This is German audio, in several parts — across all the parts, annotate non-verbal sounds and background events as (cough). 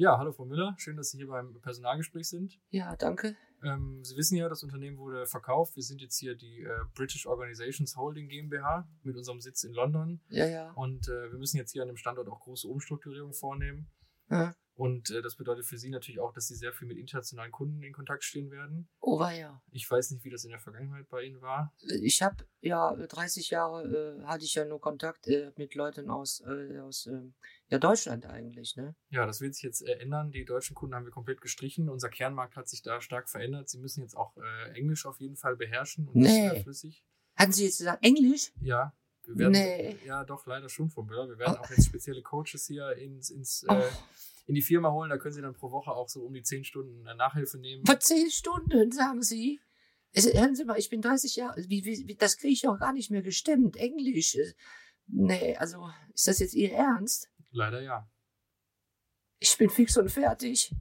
Ja, hallo Frau Müller, schön, dass Sie hier beim Personalgespräch sind. Ja, danke. Ähm, Sie wissen ja, das Unternehmen wurde verkauft. Wir sind jetzt hier die äh, British Organizations Holding GmbH mit unserem Sitz in London. Ja, ja. Und äh, wir müssen jetzt hier an dem Standort auch große Umstrukturierungen vornehmen. ja. Und äh, das bedeutet für Sie natürlich auch, dass Sie sehr viel mit internationalen Kunden in Kontakt stehen werden. Oh, war ja. Ich weiß nicht, wie das in der Vergangenheit bei Ihnen war. Ich habe ja 30 Jahre äh, hatte ich ja nur Kontakt äh, mit Leuten aus, äh, aus ähm, ja, Deutschland eigentlich, ne? Ja, das wird sich jetzt äh, ändern. Die deutschen Kunden haben wir komplett gestrichen. Unser Kernmarkt hat sich da stark verändert. Sie müssen jetzt auch äh, Englisch auf jeden Fall beherrschen und Nee. äh, flüssig. Hatten Sie jetzt gesagt Englisch? Ja, wir werden, Nee. ja doch, leider schon von Müller. Wir werden Oh. auch jetzt spezielle Coaches hier ins, ins, Oh, äh, in die Firma holen. Da können Sie dann pro Woche auch so um die 10 Stunden äh, Nachhilfe nehmen. vor 10 Stunden, sagen Sie. Es, hören Sie mal, ich bin 30 Jahre, wie, wie, das kriege ich auch gar nicht mehr gestemmt. Englisch. äh, Nee, also, ist das jetzt Ihr Ernst? Leider ja. Ich bin fix und fertig.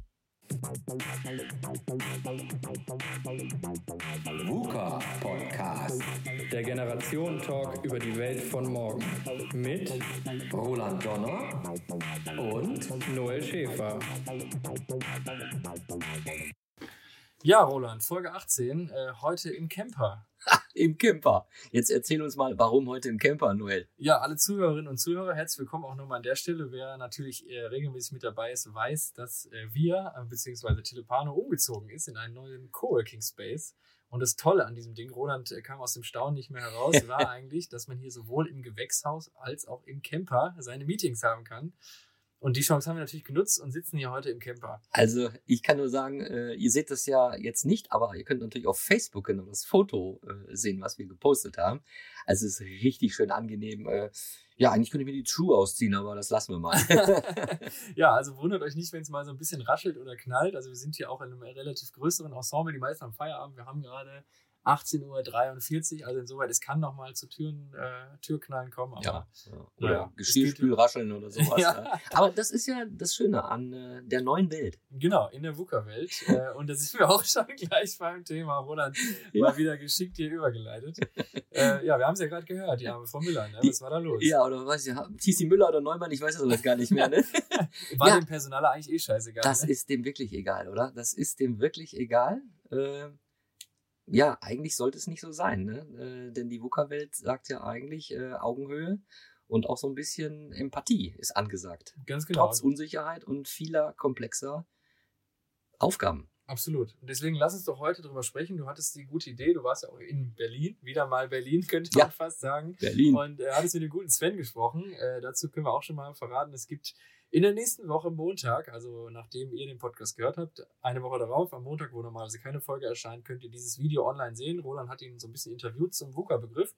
VUCA Podcast. Der Generation-Talk über die Welt von morgen. Mit Roland Donner und Noel Schäfer. Ja, Roland, Folge 18, äh, heute im Camper. (laughs) Im Camper. Jetzt erzähl uns mal, warum heute im Camper, Noel? Ja, alle Zuhörerinnen und Zuhörer, herzlich willkommen auch nochmal an der Stelle. Wer natürlich äh, regelmäßig mit dabei ist, weiß, dass äh, wir, äh, beziehungsweise Telepano, umgezogen ist in einen neuen Coworking Space. Und das Tolle an diesem Ding, Roland äh, kam aus dem Staunen nicht mehr heraus, (laughs) war eigentlich, dass man hier sowohl im Gewächshaus als auch im Camper seine Meetings haben kann. Und die Chance haben wir natürlich genutzt und sitzen hier heute im Camper. Also, ich kann nur sagen, äh, ihr seht das ja jetzt nicht, aber ihr könnt natürlich auf Facebook genau das Foto äh, sehen, was wir gepostet haben. Also, es ist richtig schön angenehm. Äh, ja, eigentlich könnte ich mir die Schuhe ausziehen, aber das lassen wir mal. (laughs) (laughs) ja, also wundert euch nicht, wenn es mal so ein bisschen raschelt oder knallt. Also wir sind hier auch in einem relativ größeren Ensemble. Die meisten haben Feierabend. Wir haben gerade 18.43 Uhr. Also insoweit, es kann noch mal zu Türen, äh, Türknallen kommen. Aber ja. Oder Ja, es Geschirrspül rascheln oder sowas. (laughs) Ja. ja. Aber das ist ja das Schöne an äh, der neuen Welt. genau, in der VUCA-Welt. äh, und da sind wir auch schon gleich beim Thema. Roland mal wieder geschickt hier übergeleitet. äh, ja, wir haben es ja gerade gehört, die arme Frau Müller. Ne? Was war da los? Ja, oder weiß ich, Tisi Müller oder Neumann, ich weiß das alles gar nicht mehr. (laughs) Ne? War dem Personaler eigentlich eh scheißegal. Das ne? ist dem wirklich egal, oder? Das ist dem wirklich egal. Äh, ja, eigentlich sollte es nicht so sein, ne? Äh, denn die VUCA-Welt sagt ja eigentlich äh, Augenhöhe und auch so ein bisschen Empathie ist angesagt. Ganz genau. Trotz Unsicherheit und vieler komplexer Aufgaben. Absolut. Und deswegen lass uns doch heute drüber sprechen. Du hattest die gute Idee, du warst ja auch in Berlin, wieder mal Berlin, könnte Ja. man fast sagen. Berlin. Und äh, hattest mit dem guten Sven gesprochen. Äh, dazu können wir auch schon mal verraten, es gibt in der nächsten Woche Montag, also nachdem ihr den Podcast gehört habt, eine Woche darauf, am Montag, wo normalerweise keine Folge erscheint, könnt ihr dieses Video online sehen. Roland hat ihn so ein bisschen interviewt zum VUCA-Begriff.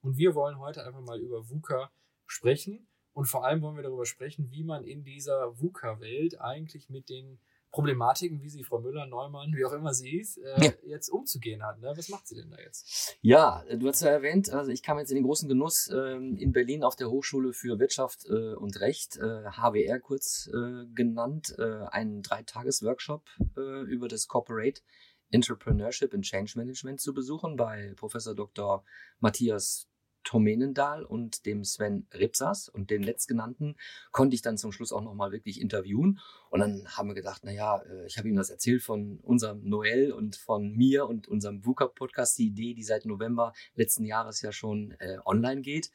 Und wir wollen heute einfach mal über VUCA sprechen. Und vor allem wollen wir darüber sprechen, wie man in dieser VUCA-Welt eigentlich mit den Problematiken, wie sie Frau Müller, Neumann, wie auch immer sie hieß, äh, Ja. jetzt umzugehen hat. Ne? Was macht sie denn da jetzt? Ja, du hast ja erwähnt, also ich kam jetzt in den großen Genuss ähm, in Berlin auf der Hochschule für Wirtschaft äh, und Recht, äh, HWR kurz äh, genannt, äh, einen Dreitages-Workshop äh, über das Corporate Entrepreneurship and Change Management zu besuchen bei Professor Dr. Matthias Tomenendahl und dem Sven Ripsas und den letztgenannten konnte ich dann zum Schluss auch nochmal wirklich interviewen und dann haben wir gedacht, naja, äh, ich habe ihm das erzählt von unserem Noel und von mir und unserem VUCA-Podcast, die Idee, die seit November letzten Jahres ja schon äh, online geht.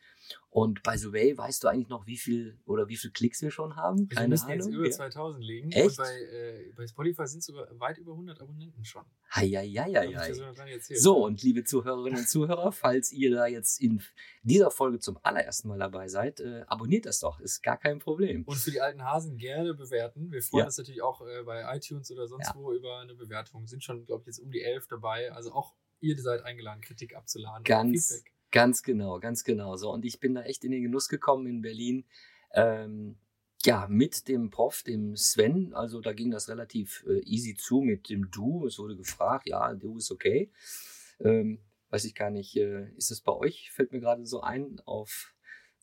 Und by the way, weißt du eigentlich noch, wie viel oder wie viel Klicks wir schon haben? Wir müssen jetzt über ja. 2000 liegen. Echt? Und bei, äh, bei Spotify sind sogar weit über 100 Abonnenten schon. Hei, hei, hei, hei, Hab ich hei. dir so und liebe Zuhörerinnen und Zuhörer, falls ihr da jetzt in dieser Folge zum allerersten Mal dabei seid, äh, abonniert das doch, ist gar kein Problem. Und für die alten Hasen gerne bewerten. Wir freuen Ja. uns natürlich auch äh, bei iTunes oder sonst Ja. wo über eine Bewertung. Sind schon, glaube ich, jetzt um die elf dabei. Also auch ihr seid eingeladen, Kritik abzuladen. Ganz, Feedback. Ganz genau, ganz genau. So, und ich bin da echt in den Genuss gekommen in Berlin. Ähm, ja, mit dem Prof, dem Sven, also da ging das relativ äh, easy zu mit dem Du. Es wurde gefragt, ja, Du ist okay. Ähm, weiß ich gar nicht, äh, ist das bei euch? Fällt mir gerade so ein auf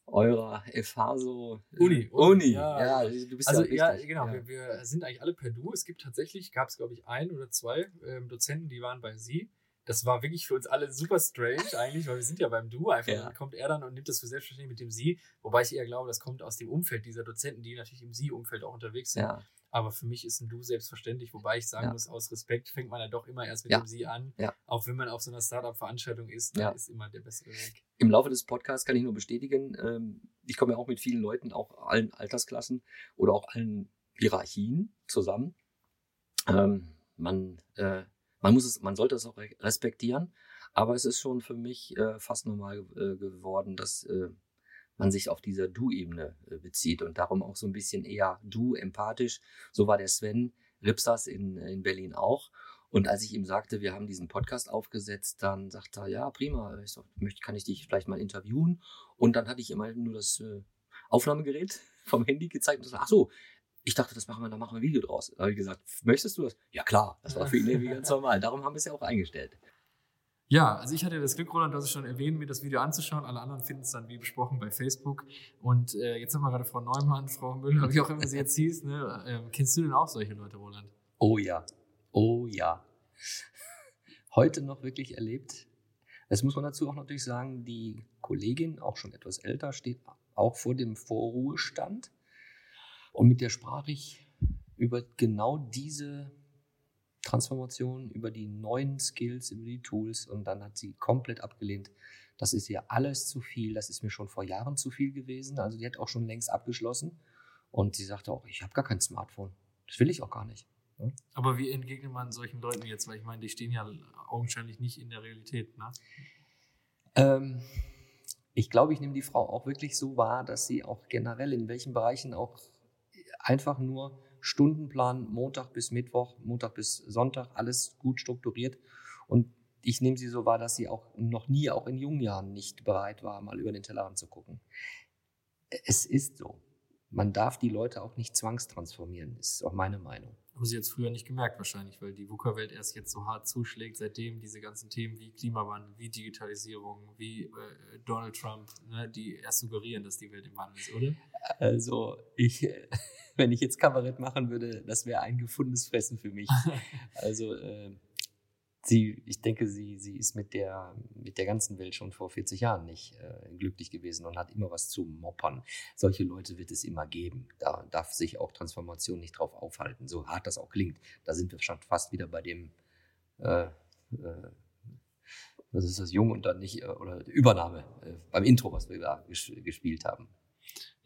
eurer FH so. äh, Uni, Uni, Uni, ja. ja. du bist Also ja, ja, genau, ja. Wir, wir sind eigentlich alle per Du. Es gibt tatsächlich, gab es glaube ich ein oder zwei ähm, Dozenten, die waren bei Sie. Das war wirklich für uns alle super strange eigentlich, weil wir sind ja beim Du. Einfach Ja. dann kommt er dann und nimmt das für selbstverständlich mit dem Sie. Wobei ich eher glaube, das kommt aus dem Umfeld dieser Dozenten, die natürlich im Sie-Umfeld auch unterwegs sind. ja. Aber für mich ist ein Du selbstverständlich, wobei ich sagen Ja. muss, aus Respekt fängt man ja doch immer erst mit Ja. dem Sie an. Ja. Auch wenn man auf so einer Startup-Veranstaltung ist, da Ja. ist immer der bessere Weg. Im Laufe des Podcasts kann ich nur bestätigen, ähm, ich komme ja auch mit vielen Leuten, auch allen Altersklassen oder auch allen Hierarchien zusammen. Ähm, man, äh, man muss es, man sollte es auch re- respektieren, aber es ist schon für mich äh, fast normal äh, geworden, dass äh, man sich auf dieser Du-Ebene äh, bezieht und darum auch so ein bisschen eher du, empathisch. So war der Sven Ripsas in, in Berlin auch. Und als ich ihm sagte, wir haben diesen Podcast aufgesetzt, dann sagte er, ja, prima, ich möchte, kann ich dich vielleicht mal interviewen? Und dann hatte ich immer nur das äh, Aufnahmegerät (laughs) vom Handy gezeigt und gesagt, ach so, ich dachte, das machen wir, da machen wir ein Video draus. Da habe ich gesagt, möchtest du das? Ja klar, das war für ihn irgendwie ganz normal. Darum haben wir es ja auch eingestellt. Ja, also ich hatte das Glück, Roland, hast es schon erwähnt, mir das Video anzuschauen. Alle anderen finden es dann wie besprochen bei Facebook. Und äh, jetzt haben wir gerade Frau Neumann, Frau Müller, wie auch immer sie jetzt hieß. Ne? Ähm, kennst du denn auch solche Leute, Roland? Oh ja, oh ja. Heute noch wirklich erlebt. Das muss man dazu auch natürlich sagen, die Kollegin, auch schon etwas älter, steht auch vor dem Vorruhestand. Und mit der sprach ich über genau diese Transformation, über die neuen Skills, über die Tools. Und dann hat sie komplett abgelehnt. Das ist ihr alles zu viel. Das ist mir schon vor Jahren zu viel gewesen. Also die hat auch schon längst abgeschlossen. Und sie sagte auch, ich habe gar kein Smartphone. Das will ich auch gar nicht. Aber wie entgegnet man solchen Leuten jetzt? Weil ich meine, die stehen ja augenscheinlich nicht in der Realität. Ne? Ähm, ich glaube, ich nehme die Frau auch wirklich so wahr, dass sie auch generell in welchen Bereichen auch einfach nur Stundenplan Montag bis Mittwoch, Montag bis Sonntag, alles gut strukturiert. Und ich nehme sie so wahr, dass sie auch noch nie, auch in jungen Jahren, nicht bereit war, mal über den Tellerrand zu gucken. Es ist so. Man darf die Leute auch nicht zwangstransformieren, ist auch meine Meinung. Haben sie jetzt früher nicht gemerkt wahrscheinlich, weil die VUCA-Welt erst jetzt so hart zuschlägt, seitdem diese ganzen Themen wie Klimawandel, wie Digitalisierung, wie äh, Donald Trump, ne, die erst suggerieren, dass die Welt im Wandel ist, oder? Also ich, (laughs) wenn ich jetzt Kabarett machen würde, das wäre ein gefundenes Fressen für mich. (laughs) Also äh, sie, ich denke, sie, sie ist mit der, mit der ganzen Welt schon vor 40 Jahren nicht äh, glücklich gewesen und hat immer was zu moppern. Solche Leute wird es immer geben. Da darf sich auch Transformation nicht drauf aufhalten, so hart das auch klingt. Da sind wir schon fast wieder bei dem, äh, äh, was ist das, Jung und dann nicht, äh, oder Übernahme, äh, beim Intro, was wir da ges gespielt haben.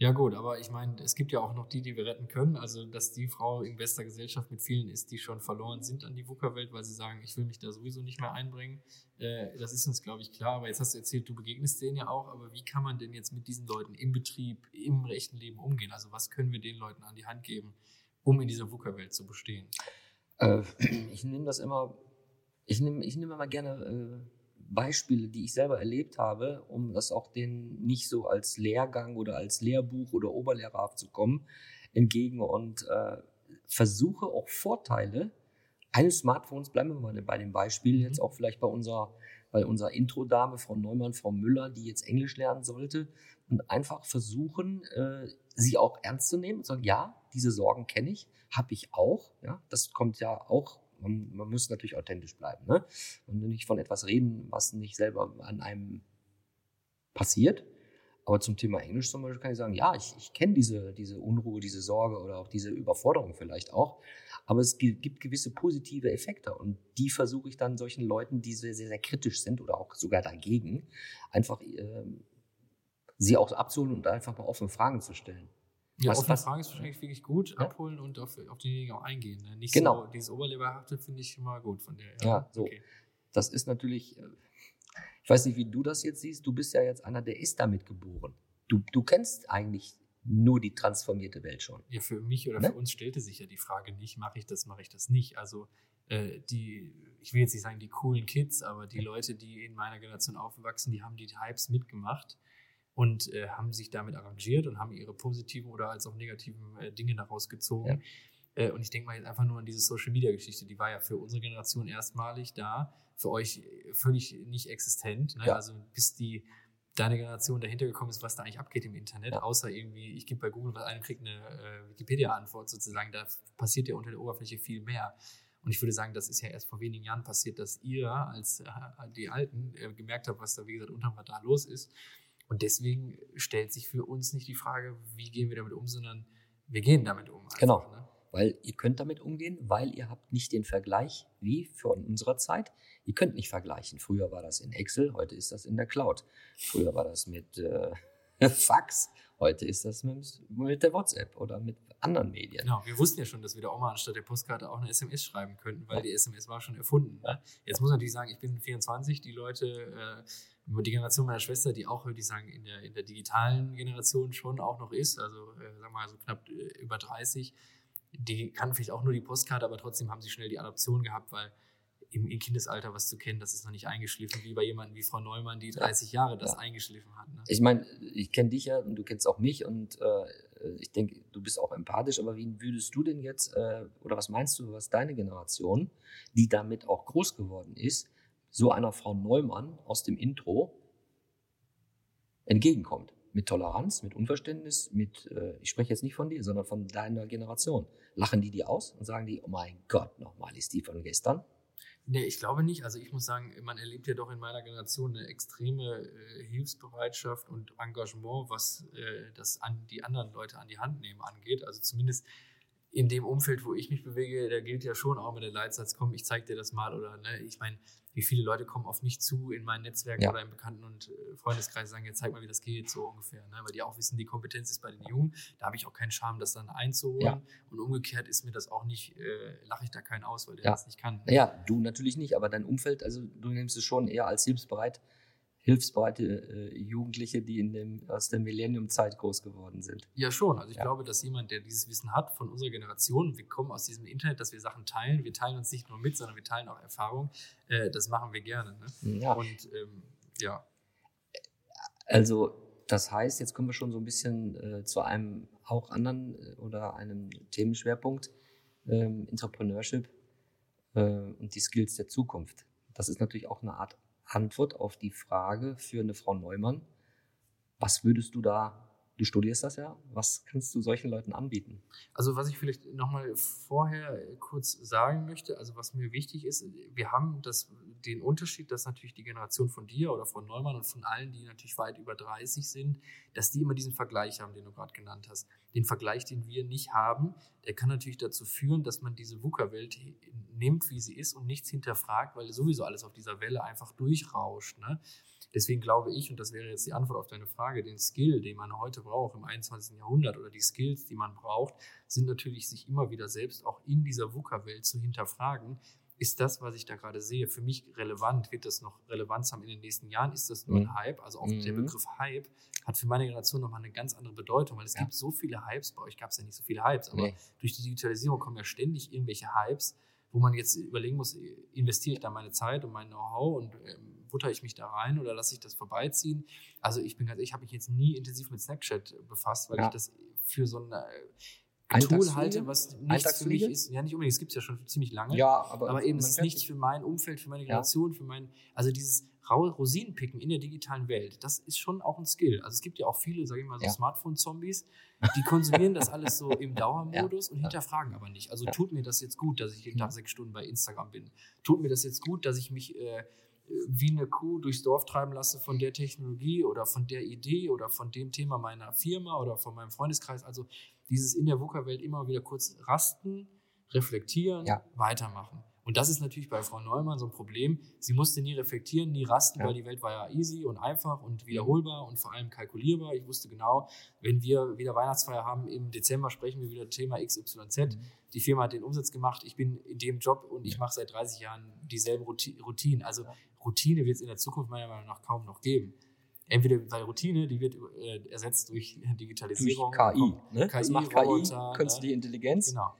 Ja gut, aber ich meine, es gibt ja auch noch die, die wir retten können. Also, dass die Frau in bester Gesellschaft mit vielen ist, die schon verloren sind an die VUCA-Welt, weil sie sagen, ich will mich da sowieso nicht mehr einbringen. Äh, das ist uns, glaube ich, klar. Aber jetzt hast du erzählt, du begegnest denen ja auch. Aber wie kann man denn jetzt mit diesen Leuten im Betrieb, im rechten Leben umgehen? Also, was können wir den Leuten an die Hand geben, um in dieser VUCA-Welt zu bestehen? Äh, (clears throat) ich nehme das immer, ich nehme ich nehme immer gerne äh, Beispiele, die ich selber erlebt habe, um das auch denen nicht so als Lehrgang oder als Lehrbuch oder Oberlehrerhaft zu kommen, entgegen und äh, versuche auch Vorteile eines Smartphones, bleiben wir mal bei dem Beispiel, Mhm. jetzt auch vielleicht bei unserer, bei unserer Intro-Dame, Frau Neumann, Frau Müller, die jetzt Englisch lernen sollte, und einfach versuchen, äh, sie auch ernst zu nehmen und sagen, ja, diese Sorgen kenne ich, habe ich auch, ja, das kommt ja auch, man, man muss natürlich authentisch bleiben, ne? Und nicht von etwas reden, was nicht selber an einem passiert. Aber zum Thema Englisch zum Beispiel kann ich sagen, ja, ich, ich kenne diese, diese Unruhe, diese Sorge oder auch diese Überforderung vielleicht auch. Aber es gi- gibt gewisse positive Effekte und die versuche ich dann solchen Leuten, die sehr, sehr, sehr kritisch sind oder auch sogar dagegen, einfach ähm, sie auch abzuholen und einfach mal offene Fragen zu stellen. Ja, Was- offene was- Frage ist wahrscheinlich wirklich gut, Ja. abholen und auf, auf diejenigen auch eingehen. Ne? Nicht Genau. so, dieses Oberleberhafte finde ich schon mal gut von der. Ja, so. Okay. Das ist natürlich, äh, ich weiß nicht, wie du das jetzt siehst, du bist ja jetzt einer, der ist damit geboren. Du, du kennst eigentlich nur die transformierte Welt schon. Ja, für mich oder Ne? für uns stellte sich ja die Frage nicht, mache ich das, mache ich das nicht. Also äh, die, ich will jetzt nicht sagen die coolen Kids, aber die Leute, die in meiner Generation aufwachsen, die haben die Hypes mitgemacht und äh, haben sich damit arrangiert und haben ihre positiven oder als auch negativen äh, Dinge daraus gezogen. Äh, und ich denke mal jetzt einfach nur an diese Social-Media-Geschichte, die war ja für unsere Generation erstmalig da, für euch völlig nicht existent. Ne? Ja. Also bis die deine Generation dahinter gekommen ist, was da eigentlich abgeht im Internet, Ja. außer irgendwie, ich gebe bei Google was ein und kriege eine äh, Wikipedia-Antwort sozusagen, da passiert ja unter der Oberfläche viel mehr. Und ich würde sagen, das ist ja erst vor wenigen Jahren passiert, dass ihr als äh, die Alten äh, gemerkt habt, was da, wie gesagt, unterm Radar los ist. Und deswegen stellt sich für uns nicht die Frage, wie gehen wir damit um, sondern wir gehen damit um. einfach, Genau. Ne? weil ihr könnt damit umgehen, weil ihr habt nicht den Vergleich wie von unserer Zeit. Ihr könnt nicht vergleichen. Früher war das in Excel, heute ist das in der Cloud. Früher war das mit äh, (laughs) Fax, heute ist das mit, mit der WhatsApp oder mit anderen Medien. Genau, wir wussten ja schon, dass wir der Oma anstatt der Postkarte auch eine SMS schreiben könnten, weil Ja. die SMS war schon erfunden. Ne? Jetzt muss man natürlich sagen, ich bin 24, die Leute, äh, die Generation meiner Schwester, die auch, würde ich sagen, in der, in der digitalen Generation schon auch noch ist, also äh, sagen wir mal so knapp äh, über 30, die kann vielleicht auch nur die Postkarte, aber trotzdem haben sie schnell die Adoption gehabt, weil im, im Kindesalter was zu kennen, das ist noch nicht eingeschliffen, wie bei jemandem wie Frau Neumann, die 30 Jahre das Ja. eingeschliffen hat. Ne? Ich meine, ich kenne dich ja und du kennst auch mich und äh, ich denke, du bist auch empathisch, aber wie würdest du denn jetzt, äh, oder was meinst du, was deine Generation, die damit auch groß geworden ist, so einer Frau Neumann aus dem Intro entgegenkommt? Mit Toleranz, mit Unverständnis, mit, äh, ich spreche jetzt nicht von dir, sondern von deiner Generation. Lachen die die aus und sagen die, oh mein Gott, nochmal ist die von gestern? Nee, ich glaube nicht. Also ich muss sagen, man erlebt ja doch in meiner Generation eine extreme äh, Hilfsbereitschaft und Engagement, was äh, das an die anderen Leute an die Hand nehmen angeht. Also zumindest in dem Umfeld, wo ich mich bewege, da gilt ja schon auch mit der Leitsatz, komm, ich zeig dir das mal oder ne, ich meine, wie viele Leute kommen auf mich zu in meinen Netzwerken Ja. oder im Bekannten- und äh, Freundeskreis sagen, jetzt zeig mal, wie das geht, so ungefähr. Ne? Weil die auch wissen, die Kompetenz ist bei den Jungen. Da habe ich auch keinen Charme, das dann einzuholen. Ja. Und umgekehrt ist mir das auch nicht, äh, lache ich da keinen aus, weil der Ja. das nicht kann. Naja, du natürlich nicht, aber dein Umfeld, also du nimmst es schon eher als hilfsbereit, hilfsbereite äh, Jugendliche, die in dem, aus der Millennium-Zeit groß geworden sind. Ja, schon. Also ich Ja. glaube, dass jemand, der dieses Wissen hat von unserer Generation, wir kommen aus diesem Internet, dass wir Sachen teilen. Wir teilen uns nicht nur mit, sondern wir teilen auch Erfahrung. Äh, das machen wir gerne. Ne? Ja, Und ähm, ja, also das heißt, jetzt kommen wir schon so ein bisschen äh, zu einem auch anderen äh, oder einem Themenschwerpunkt, ähm, Entrepreneurship äh, und die Skills der Zukunft. Das ist natürlich auch eine Art Antwort auf die Frage für eine Frau Neumann. Was würdest du da, du studierst das ja, was kannst du solchen Leuten anbieten? Also was ich vielleicht nochmal vorher kurz sagen möchte, also was mir wichtig ist, wir haben das, den Unterschied, dass natürlich die Generation von dir oder von Neumann und von allen, die natürlich weit über 30 sind, dass die immer diesen Vergleich haben, den du gerade genannt hast. Den Vergleich, den wir nicht haben, der kann natürlich dazu führen, dass man diese VUCA-Welt nimmt, wie sie ist und nichts hinterfragt, weil sowieso alles auf dieser Welle einfach durchrauscht. Ne? Deswegen glaube ich, und das wäre jetzt die Antwort auf deine Frage, den Skill, den man heute braucht im 21. Jahrhundert oder die Skills, die man braucht, sind natürlich, sich immer wieder selbst auch in dieser VUCA-Welt zu hinterfragen. Ist das, was ich da gerade sehe, für mich relevant? Wird das noch Relevanz haben in den nächsten Jahren? Ist das nur ein Mhm. Hype? Also auch der Mhm. Begriff Hype hat für meine Generation nochmal eine ganz andere Bedeutung, weil es Ja. gibt so viele Hypes. Bei euch gab es ja nicht so viele Hypes, aber Nee. durch die Digitalisierung kommen ja ständig irgendwelche Hypes, wo man jetzt überlegen muss, investiere ich da meine Zeit und mein Know-how und ähm, butter ich mich da rein oder lasse ich das vorbeiziehen? Also ich bin ganz ehrlich, ich habe mich jetzt nie intensiv mit Snapchat befasst, weil Ja. ich das für so ein äh, Tool Eintagsfliege? halte, was nichts für mich ist. Ja, nicht unbedingt, es gibt es ja schon ziemlich lange. Ja, aber, Aber eben, es ist nichts für mein Umfeld, für meine Ja. Generation, für mein, also dieses Rosinenpicken in der digitalen Welt, das ist schon auch ein Skill. Also es gibt ja auch viele, sage ich mal, so Ja. Smartphone-Zombies, die konsumieren das alles so im (laughs) Dauermodus und Ja. hinterfragen aber nicht. Also Ja. tut mir das jetzt gut, dass ich jeden Mhm. Tag sechs Stunden bei Instagram bin? Tut mir das jetzt gut, dass ich mich äh, wie eine Kuh durchs Dorf treiben lasse von der Technologie oder von der Idee oder von dem Thema meiner Firma oder von meinem Freundeskreis? Also dieses in der VUCA-Welt immer wieder kurz rasten, reflektieren, Ja. weitermachen. Und das ist natürlich bei Frau Neumann so ein Problem. Sie musste nie reflektieren, nie rasten, Ja. weil die Welt war ja easy und einfach und wiederholbar und vor allem kalkulierbar. Ich wusste genau, wenn wir wieder Weihnachtsfeier haben, im Dezember sprechen wir wieder Thema XYZ. Mhm. Die Firma hat den Umsatz gemacht, ich bin in dem Job und ich mache seit 30 Jahren dieselben Routi- Routinen. Also. Routine wird es in der Zukunft meiner Meinung nach kaum noch geben. Entweder weil Routine, die wird äh, ersetzt durch durch Digitalisierung. KI. Ne? Das KI, macht KI, Roboter, künstliche ne? Intelligenz. Genau.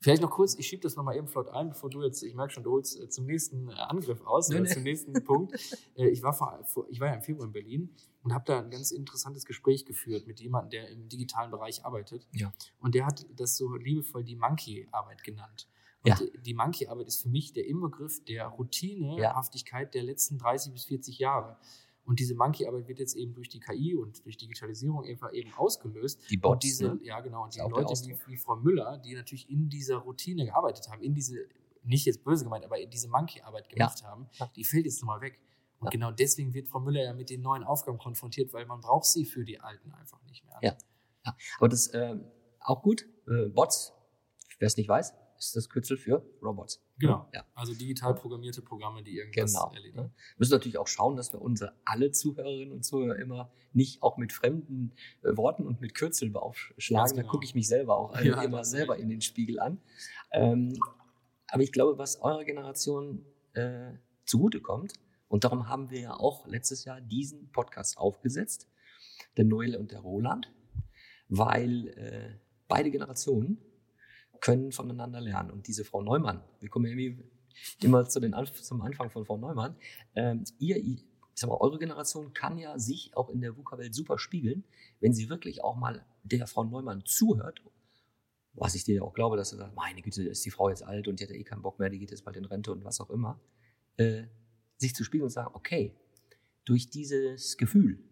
Vielleicht noch kurz, ich schiebe das nochmal eben flott ein, bevor du jetzt, ich merke schon, du holst äh, zum nächsten äh, Angriff aus, Nee, oder nee. zum nächsten (laughs) Punkt. Äh, Ich war, vor, ich war ja im Februar in Berlin und habe da ein ganz interessantes Gespräch geführt mit jemandem, der im digitalen Bereich arbeitet. Ja. Und der hat das so liebevoll die Monkey-Arbeit genannt. Und Ja. die Monkey-Arbeit ist für mich der Inbegriff der Routinehaftigkeit der letzten 30 bis 40 Jahre. Und diese Monkey-Arbeit wird jetzt eben durch die KI und durch Digitalisierung einfach eben ausgelöst. Die Und Bots, diese, ne? ja genau, und die Leute wie, wie Frau Müller, die natürlich in dieser Routine gearbeitet haben, in diese, nicht jetzt böse gemeint, aber in diese Monkey-Arbeit gemacht haben, Ja. die fällt jetzt nochmal weg. Und Ja. genau deswegen wird Frau Müller ja mit den neuen Aufgaben konfrontiert, weil man braucht sie für die alten einfach nicht mehr. Ja. Aber das äh, auch gut. Äh, Bots wer es nicht weiß, ist das Kürzel für Robots. Genau. Ja. Also digital programmierte Programme, die irgendwas Genau. erledigen. Ne? Müssen natürlich auch schauen, dass wir unsere alle Zuhörerinnen und Zuhörer immer nicht auch mit fremden äh, Worten und mit Kürzeln beaufschlagen. Ganz Da genau. gucke ich mich selber auch (laughs) Ja, immer selber in den Spiegel an. Ähm, aber ich glaube, was eurer Generation äh, zugutekommt, und darum haben wir ja auch letztes Jahr diesen Podcast aufgesetzt, der Noel und der Roland, weil äh, beide Generationen können voneinander lernen. Und diese Frau Neumann, wir kommen ja immer zu den Anf zum Anfang von Frau Neumann, ähm, ihr, ich sag mal, eure Generation kann ja sich auch in der VUCA-Welt super spiegeln, wenn sie wirklich auch mal der Frau Neumann zuhört, was ich dir ja auch glaube, dass du sagst, meine Güte, ist die Frau jetzt alt und die hat ja eh keinen Bock mehr, die geht jetzt bald in Rente und was auch immer, äh, sich zu spiegeln und sagen, okay, durch dieses Gefühl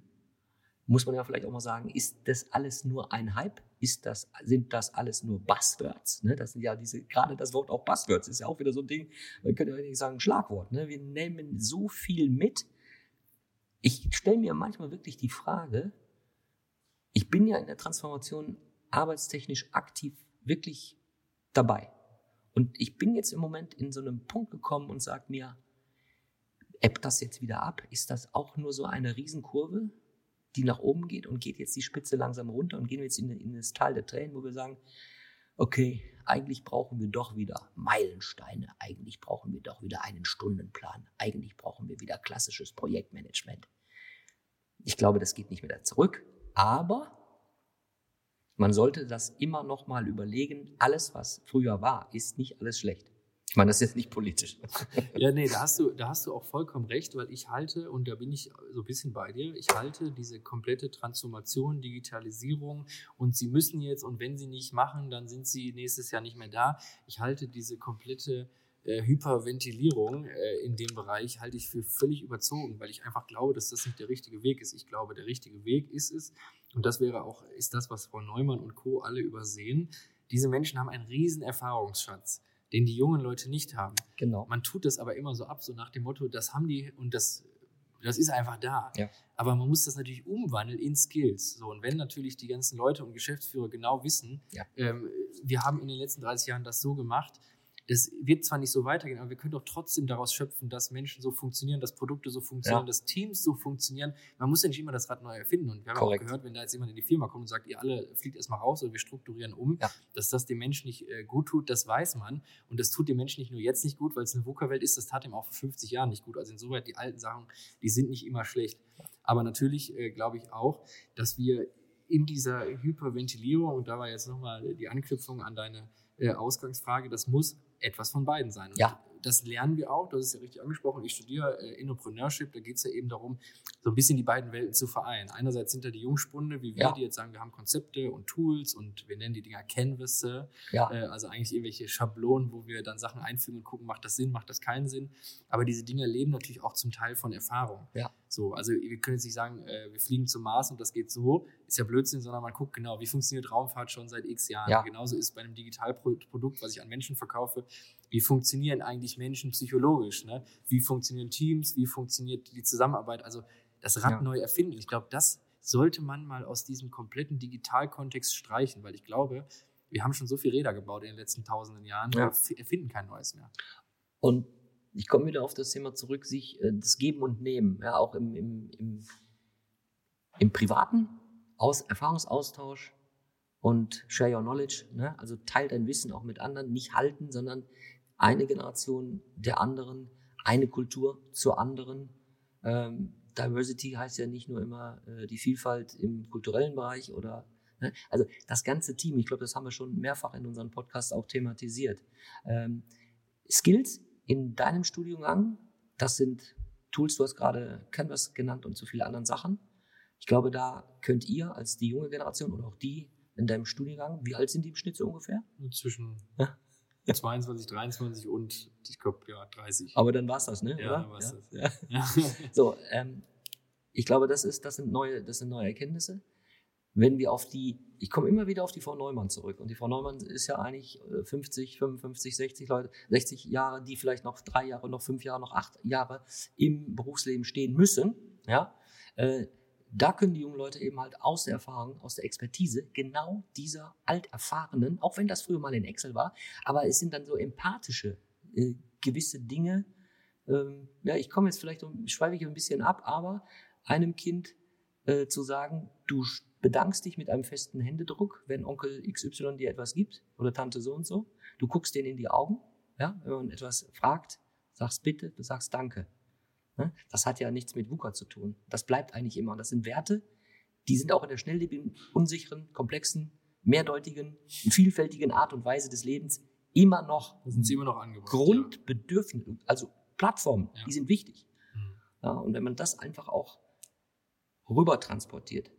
muss man ja vielleicht auch mal sagen, ist das alles nur ein Hype? Ist das, sind das alles nur Buzzwords? Ne? Das sind ja diese, gerade das Wort auch Buzzwords ist ja auch wieder so ein Ding, man könnte ja nicht sagen, Schlagwort. Ne? Wir nehmen so viel mit. Ich stelle mir manchmal wirklich die Frage, ich bin ja in der Transformation arbeitstechnisch aktiv wirklich dabei. Und ich bin jetzt im Moment in so einem Punkt gekommen und sage mir, ebbt das jetzt wieder ab? Ist das auch nur so eine Riesenkurve, die nach oben geht und geht jetzt die Spitze langsam runter und gehen wir jetzt in, in das Tal der Tränen, wo wir sagen, okay, eigentlich brauchen wir doch wieder Meilensteine, eigentlich brauchen wir doch wieder einen Stundenplan, eigentlich brauchen wir wieder klassisches Projektmanagement. Ich glaube, das geht nicht mehr zurück, aber man sollte das immer noch mal überlegen. Alles, was früher war, ist nicht alles schlecht. Ich meine, das ist jetzt nicht politisch. (laughs) Ja, nee, da hast du, da hast du auch vollkommen recht, weil ich halte, und da bin ich so ein bisschen bei dir, ich halte diese komplette Transformation, Digitalisierung und sie müssen jetzt, und wenn sie nicht machen, dann sind sie nächstes Jahr nicht mehr da. Ich halte diese komplette äh, Hyperventilierung äh, in dem Bereich halte ich für völlig überzogen, weil ich einfach glaube, dass das nicht der richtige Weg ist. Ich glaube, der richtige Weg ist es, und das wäre auch, ist das, was Frau Neumann und Co. alle übersehen. Diese Menschen haben einen riesen Erfahrungsschatz, den die jungen Leute nicht haben. Genau. Man tut das aber immer so ab, so nach dem Motto, das haben die und das, das ist einfach da. Ja. Aber man muss das natürlich umwandeln in Skills. So, und wenn natürlich die ganzen Leute und Geschäftsführer genau wissen, Ja. ähm, wir haben in den letzten 30 Jahren das so gemacht, das wird zwar nicht so weitergehen, aber wir können doch trotzdem daraus schöpfen, dass Menschen so funktionieren, dass Produkte so funktionieren, Ja. dass Teams so funktionieren. Man muss ja nicht immer das Rad neu erfinden. Und wir haben Korrekt. auch gehört, wenn da jetzt jemand in die Firma kommt und sagt, ihr alle fliegt erstmal raus oder wir strukturieren um, Ja. dass das dem Menschen nicht äh, gut tut, das weiß man. Und das tut dem Menschen nicht nur jetzt nicht gut, weil es eine VUCA-Welt ist, das tat ihm auch vor 50 Jahren nicht gut. Also insoweit die alten Sachen, die sind nicht immer schlecht. Aber natürlich äh, glaube ich auch, dass wir in dieser Hyperventilierung, und da war jetzt nochmal die Anknüpfung an deine äh, Ausgangsfrage, das muss etwas von beiden sein. Und Ja. das lernen wir auch, das ist ja richtig angesprochen. Ich studiere äh, Entrepreneurship, da geht es ja eben darum, so ein bisschen die beiden Welten zu vereinen. Einerseits sind da die Jungspunde, wie wir, Ja. die jetzt sagen, wir haben Konzepte und Tools und wir nennen die Dinger Canvas, Ja, äh, also eigentlich irgendwelche Schablonen, wo wir dann Sachen einfügen und gucken, macht das Sinn, macht das keinen Sinn. Aber diese Dinge leben natürlich auch zum Teil von Erfahrung. Ja. So, also wir können jetzt nicht sagen, äh, wir fliegen zum Mars und das geht so, ist ja Blödsinn, sondern man guckt genau, wie funktioniert Raumfahrt schon seit x Jahren. Ja. Genauso ist bei einem Digitalprodukt, was ich an Menschen verkaufe, wie funktionieren eigentlich Menschen psychologisch? Ne? Wie funktionieren Teams? Wie funktioniert die Zusammenarbeit? Also das Rad Ja. neu erfinden. Ich glaube, das sollte man mal aus diesem kompletten Digitalkontext streichen, weil ich glaube, wir haben schon so viele Räder gebaut in den letzten tausenden Jahren, Ja. wir erfinden kein neues mehr. Und ich komme wieder auf das Thema zurück, sich äh, das Geben und Nehmen, ja, auch im, im, im, im Privaten, aus Erfahrungsaustausch und share your knowledge, ne? also teil dein Wissen auch mit anderen, nicht halten, sondern eine Generation der anderen, eine Kultur zur anderen. Ähm, Diversity heißt ja nicht nur immer äh, die Vielfalt im kulturellen Bereich oder ne? also das ganze Team, ich glaube, das haben wir schon mehrfach in unseren Podcasts auch thematisiert. Ähm, Skills in deinem Studiengang, das sind Tools, du hast gerade Canvas genannt und so viele andere Sachen. Ich glaube, da könnt ihr als die junge Generation oder auch die in deinem Studiengang, wie alt sind die im Schnitt so ungefähr? Zwischen Ja. 22, 23 und ich glaube, ja, 30. Aber dann war's das, ne? Ja, oder? dann war's ja. das. Ja. (laughs) So, ähm, ich glaube, das ist, das sind neue, das sind neue Erkenntnisse. Wenn wir auf die, ich komme immer wieder auf die Frau Neumann zurück. Und die Frau Neumann ist ja eigentlich äh, 50, 55, 60 Leute, 60 Jahre, die vielleicht noch drei Jahre, noch fünf Jahre, noch acht Jahre im Berufsleben stehen müssen. Ja, äh, da können die jungen Leute eben halt aus der Erfahrung, aus der Expertise genau dieser Alterfahrenen, auch wenn das früher mal in Excel war, aber es sind dann so empathische äh, gewisse Dinge. Ähm, ja, ich komme jetzt vielleicht, schweife ich ein bisschen ab, aber einem Kind äh, zu sagen, du bedankst dich mit einem festen Händedruck, wenn Onkel XY dir etwas gibt oder Tante so und so. Du guckst denen in die Augen, ja, wenn man etwas fragt, sagst bitte, du sagst Danke. Ne? Das hat ja nichts mit VUCA zu tun. Das bleibt eigentlich immer. Das sind Werte, die sind auch in der schnelllebigen, unsicheren, komplexen, mehrdeutigen, vielfältigen Art und Weise des Lebens immer noch, sind sie immer noch angebracht, Grundbedürfnisse, also Plattformen, Ja. die sind wichtig. Mhm. Ja, und wenn man das einfach auch rüber transportiert,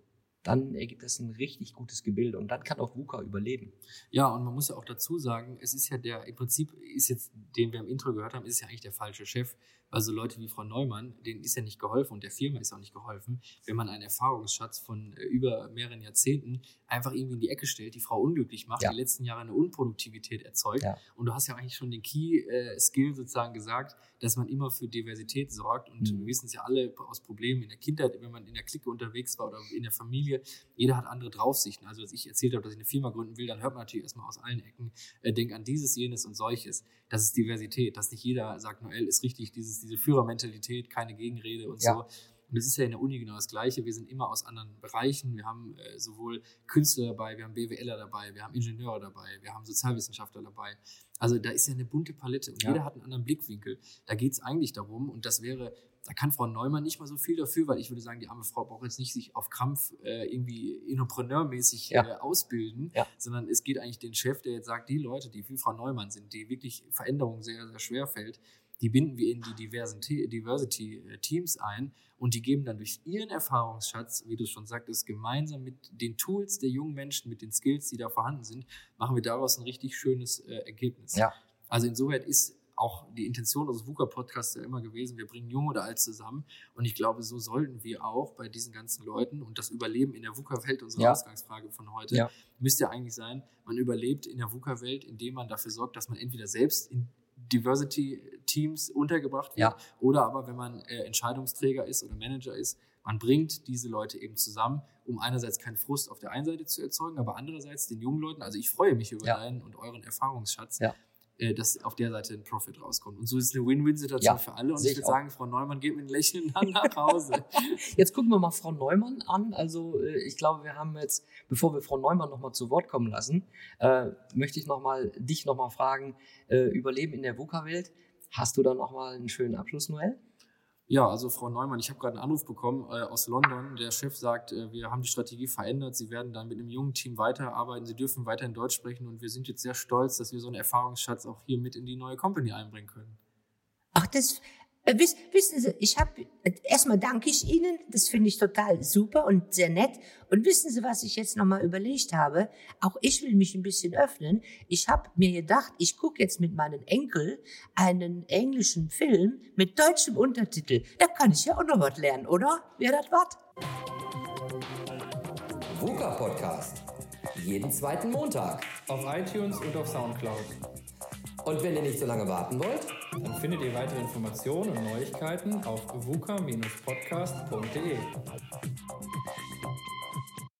dann ergibt das ein richtig gutes Gebilde und dann kann auch VUCA überleben. Ja, und man muss ja auch dazu sagen, es ist ja der, im Prinzip ist jetzt, den wir im Intro gehört haben, ist ja eigentlich der falsche Chef. Also Leute wie Frau Neumann, denen ist ja nicht geholfen und der Firma ist auch nicht geholfen, wenn man einen Erfahrungsschatz von äh, über mehreren Jahrzehnten einfach irgendwie in die Ecke stellt, die Frau unglücklich macht, Ja. die letzten Jahre eine Unproduktivität erzeugt. Ja. Und du hast ja eigentlich schon den Key-Skill sozusagen gesagt, dass man immer für Diversität sorgt. Und Mhm. wir wissen es ja alle aus Problemen in der Kindheit, wenn man in der Clique unterwegs war oder in der Familie, jeder hat andere Draufsichten. Also als ich erzählt habe, dass ich eine Firma gründen will, dann hört man natürlich erstmal aus allen Ecken, äh, denk an dieses, jenes und solches. Das ist Diversität, dass nicht jeder sagt, Noel ist richtig, dieses, diese Führermentalität, keine Gegenrede und Ja. so. Und es ist ja in der Uni genau das Gleiche. Wir sind immer aus anderen Bereichen. Wir haben äh, sowohl Künstler dabei, wir haben BWLer dabei, wir haben Ingenieure dabei, wir haben Sozialwissenschaftler dabei. Also da ist ja eine bunte Palette und Ja. jeder hat einen anderen Blickwinkel. Da geht es eigentlich darum, und das wäre, da kann Frau Neumann nicht mal so viel dafür, weil ich würde sagen, die arme Frau braucht jetzt nicht sich auf Krampf äh, irgendwie entrepreneurmäßig Ja. äh, ausbilden, Ja. sondern es geht eigentlich den Chef, der jetzt sagt, die Leute, die wie Frau Neumann sind, die wirklich Veränderung sehr, sehr schwer fällt, die binden wir in die diversen Te- Diversity-Teams ein und die geben dann durch ihren Erfahrungsschatz, wie du schon sagtest, gemeinsam mit den Tools der jungen Menschen, mit den Skills, die da vorhanden sind, machen wir daraus ein richtig schönes äh, Ergebnis. Ja. Also insoweit ist auch die Intention unseres VUCA-Podcasts ja immer gewesen, wir bringen Jung oder Alt zusammen. Und ich glaube, so sollten wir auch bei diesen ganzen Leuten und das Überleben in der VUCA-Welt, unsere Ja. Ausgangsfrage von heute, Ja. müsste ja eigentlich sein, man überlebt in der VUCA-Welt, indem man dafür sorgt, dass man entweder selbst in Diversity-Teams untergebracht wird Ja. oder aber, wenn man äh, Entscheidungsträger ist oder Manager ist, man bringt diese Leute eben zusammen, um einerseits keinen Frust auf der einen Seite zu erzeugen, aber andererseits den jungen Leuten, also ich freue mich über Ja. deinen und euren Erfahrungsschatz, Ja. Äh, dass auf der Seite ein Profit rauskommt. Und so ist es eine Win-Win-Situation Ja, für alle. Und ich würde auch. sagen, Frau Neumann geht mit einem Lächeln dann nach Hause. (laughs) Jetzt gucken wir mal Frau Neumann an. Also äh, ich glaube, wir haben jetzt, bevor wir Frau Neumann nochmal zu Wort kommen lassen, äh, möchte ich noch mal, dich nochmal fragen, äh, Überleben in der VUCA-Welt. Hast du da nochmal einen schönen Abschluss, Noel? Ja, also Frau Neumann, ich habe gerade einen Anruf bekommen äh, aus London. Der Chef sagt, äh, wir haben die Strategie verändert. Sie werden dann mit einem jungen Team weiterarbeiten. Sie dürfen weiterhin Deutsch sprechen und wir sind jetzt sehr stolz, dass wir so einen Erfahrungsschatz auch hier mit in die neue Company einbringen können. Ach, das, wiss, wissen Sie, ich habe, erstmal danke ich Ihnen, das finde ich total super und sehr nett. Und wissen Sie, was ich jetzt nochmal überlegt habe? Auch ich will mich ein bisschen öffnen. Ich habe mir gedacht, ich gucke jetzt mit meinen Enkel einen englischen Film mit deutschem Untertitel. Da kann ich ja auch noch was lernen, oder? Wäre das was? VUCA Podcast. Jeden zweiten Montag. Auf iTunes und auf Soundcloud. Und wenn ihr nicht so lange warten wollt, Dann findet ihr weitere Informationen und Neuigkeiten auf vuca-podcast.de.